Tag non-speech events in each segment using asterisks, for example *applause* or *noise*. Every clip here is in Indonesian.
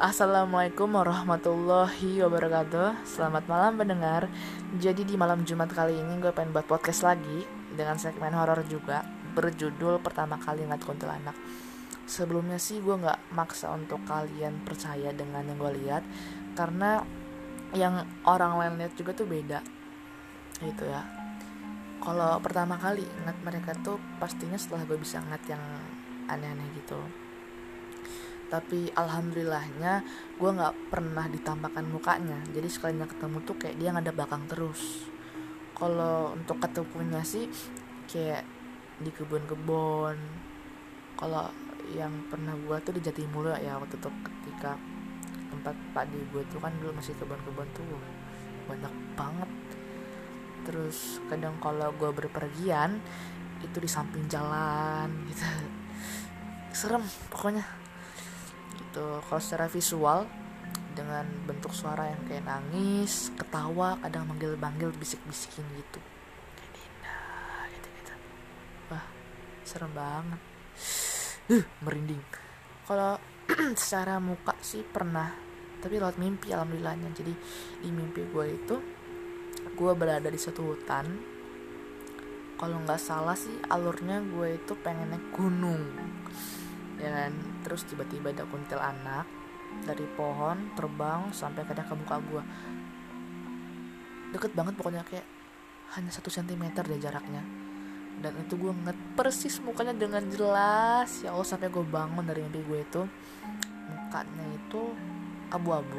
Assalamualaikum warahmatullahi wabarakatuh. Selamat malam pendengar. Jadi di malam Jumat kali ini gue pengen buat podcast lagi Dengan segmen horor juga Berjudul pertama kali ngeliat kuntilanak. Sebelumnya sih gue gak maksa untuk kalian percaya dengan yang gue lihat Karena yang orang lain lihat juga tuh beda Gitu ya. Kalau pertama kali ngeliat mereka tuh pastinya setelah gue bisa ngeliat yang aneh-aneh gitu tapi alhamdulillahnya gue nggak pernah ditampakkan mukanya. Jadi sekalinya ketemu tuh kayak dia ada belakang terus. Kalau untuk ketemunya sih kayak di kebun-kebun. Kalau yang pernah gue tuh di Jatimulyo ya waktu itu ketika tempat Pak di gue tuh kan dulu masih kebun-kebun tuh banyak banget. Terus kadang kalau gue berpergian itu di samping jalan gitu. Serem pokoknya gitu. Kalau secara visual dengan bentuk suara yang kayak nangis ketawa kadang manggil-manggil bisik-bisikin gitu. Wah serem banget. Uh, merinding. Kalau *clears throat* secara muka sih pernah tapi lewat mimpi alhamdulillahnya. Jadi di mimpi gue itu gue berada di suatu hutan. Kalau nggak salah sih alurnya gue itu pengen naik gunung ya kan? Terus tiba-tiba ada kuntilanak dari pohon terbang sampai kadang ke muka gue deket banget pokoknya kayak hanya satu sentimeter deh jaraknya. Dan itu gue ngeliat persis mukanya dengan jelas. Ya Allah sampai gue bangun dari mimpi gue itu. Mukanya itu abu-abu.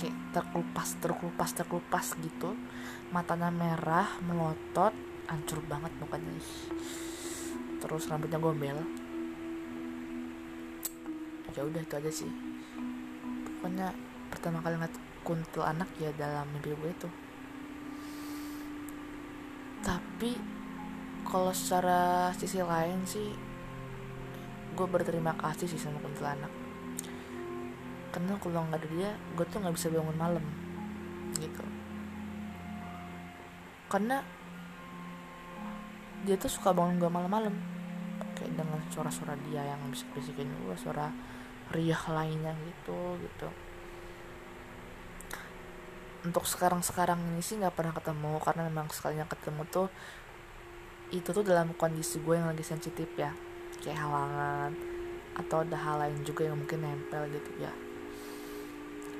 Kayak terkelupas terkelupas terkelupas gitu. Matanya merah melotot hancur banget mukanya. Terus rambutnya gombel ya udah itu aja sih. Pokoknya pertama kali ngeliat kuntil anak ya dalam mimpi gue itu. Tapi kalau secara sisi lain sih gue berterima kasih sih sama kuntilanak karena kalau nggak ada dia gue tuh nggak bisa bangun malam gitu. Karena dia tuh suka bangun gue malam-malam. Kayak dengan suara-suara dia yang bisa bisikin gue suara riah lainnya gitu gitu. Untuk sekarang-sekarang ini sih nggak pernah ketemu karena memang sekalinya ketemu tuh itu tuh dalam kondisi gue yang lagi sensitif ya. Kayak halangan atau ada hal lain juga yang mungkin nempel gitu ya.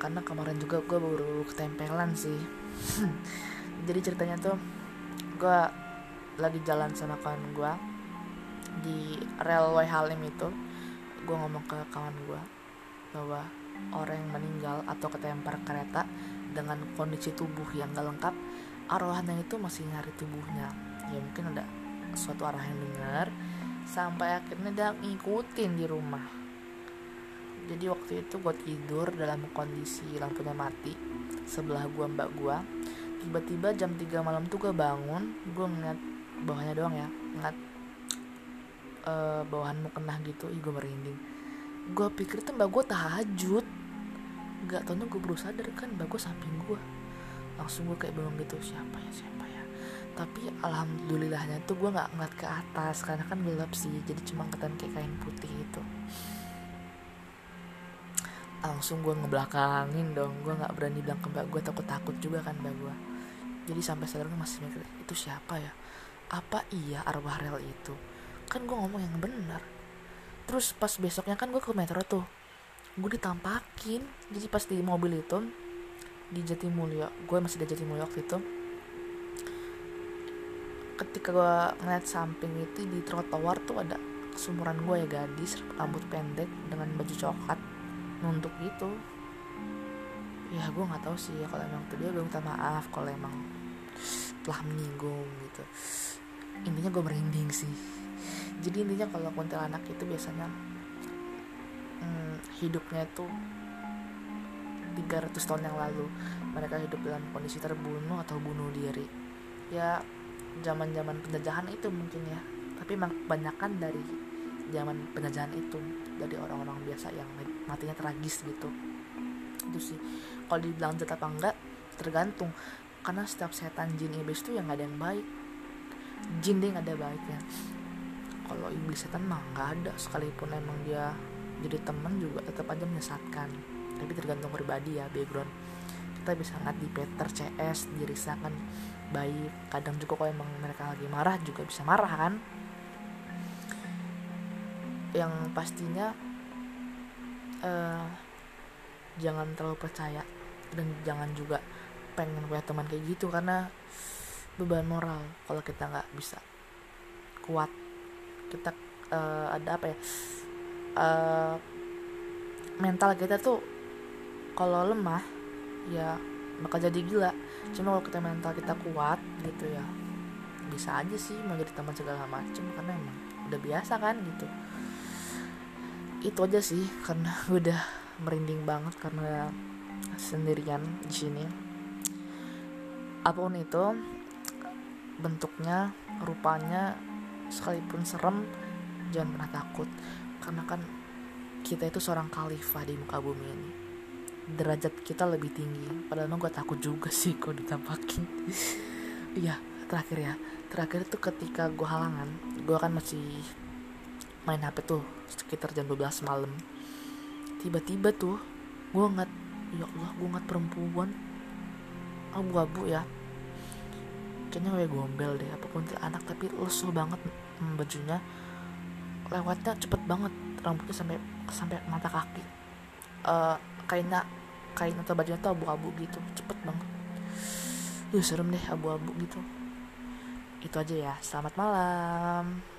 Karena kemarin juga gue baru ketempelan sih. *laughs* Jadi ceritanya tuh gue lagi jalan sama kawan gue di railway Halim itu gue ngomong ke kawan gue bahwa orang yang meninggal atau ketempar kereta dengan kondisi tubuh yang gak lengkap arwahnya itu masih nyari tubuhnya. Ya mungkin ada suatu arah yang dengar sampai akhirnya dia ngikutin di rumah. Jadi waktu itu gue tidur dalam kondisi lampunya mati sebelah gue mbak gue tiba-tiba jam 3 malam tuh gue bangun gue ngeliat bawahnya doang ya ngeliat uh, bawahanmu kena gitu. Ih gue merinding. Gue pikir tuh mbak gue tahajud. Gak tau gue baru sadar kan mbak gue samping gue langsung gue kayak bingung gitu siapa ya siapa ya. Tapi alhamdulillahnya tuh gue nggak ngeliat ke atas karena kan gelap sih. Jadi cuma kelihatan kayak kain putih itu langsung gue ngebelakangin dong. Gue nggak berani bilang ke mbak gue takut takut juga kan mbak gue jadi sampai sekarang masih mikir itu siapa ya? Apa iya arwah rel itu kan gue ngomong yang benar. Terus pas besoknya kan gue ke metro tuh gue ditampakin. Jadi pas di mobil itu di Jatimulyo gue masih di Jatimulyo waktu itu ketika gue ngeliat samping itu di trotoar tuh ada sumuran gue ya gadis rambut pendek dengan baju coklat nunduk gitu. Ya gue nggak tahu sih ya kalau emang tuh dia gue minta maaf kalau emang telah menyinggung gitu intinya gue merinding sih. Jadi intinya kalau kuntilanak itu biasanya hmm, hidupnya itu 300 tahun yang lalu. Mereka hidup dalam kondisi terbunuh atau bunuh diri. Ya zaman zaman penjajahan itu mungkin ya. Tapi kebanyakan dari zaman penjajahan itu dari orang-orang biasa yang matinya tragis gitu. Itu sih. Kalau dibilang jahat apa enggak tergantung. Karena setiap setan jin iblis itu yang gak ada yang baik jin deh gak ada baiknya. Kalau iblis setan mah nggak ada sekalipun emang dia jadi teman juga tetap aja menyesatkan. Tapi tergantung pribadi ya background. Kita bisa ngeliat di Peter CS di Risa kan baik. Kadang juga kalau emang mereka lagi marah juga bisa marah kan. Yang pastinya uh, jangan terlalu percaya dan jangan juga pengen punya teman kayak gitu karena beban moral kalau kita nggak bisa kuat. Kita uh, ada apa ya? Uh, mental kita tuh kalau lemah ya bakal jadi gila. Cuma kalau kita mental kita kuat gitu ya bisa aja sih mau jadi teman segala macem karena emang udah biasa kan gitu. Itu aja sih karena *laughs* udah merinding banget karena sendirian di sini. Apa pun itu bentuknya rupanya sekalipun serem jangan pernah takut. Karena kan kita itu seorang khalifah di muka bumi ini. Derajat kita lebih tinggi. Padahal gue takut juga sih kalau ditampakin. *laughs* Iya terakhir ya. Terakhir itu ketika gue halangan gue kan masih main HP tuh sekitar jam 12 malam. Tiba-tiba tuh gue ngat ya Allah gue ngat perempuan. Abu-abu ya kayaknya gue gombel deh apa pun anak tapi lesu banget bajunya. Lewatnya cepet banget rambutnya sampai sampai mata kaki. Uh, kainnya kain atau bajunya tuh abu-abu gitu cepet banget. Duh serem deh abu-abu gitu. Itu aja ya selamat malam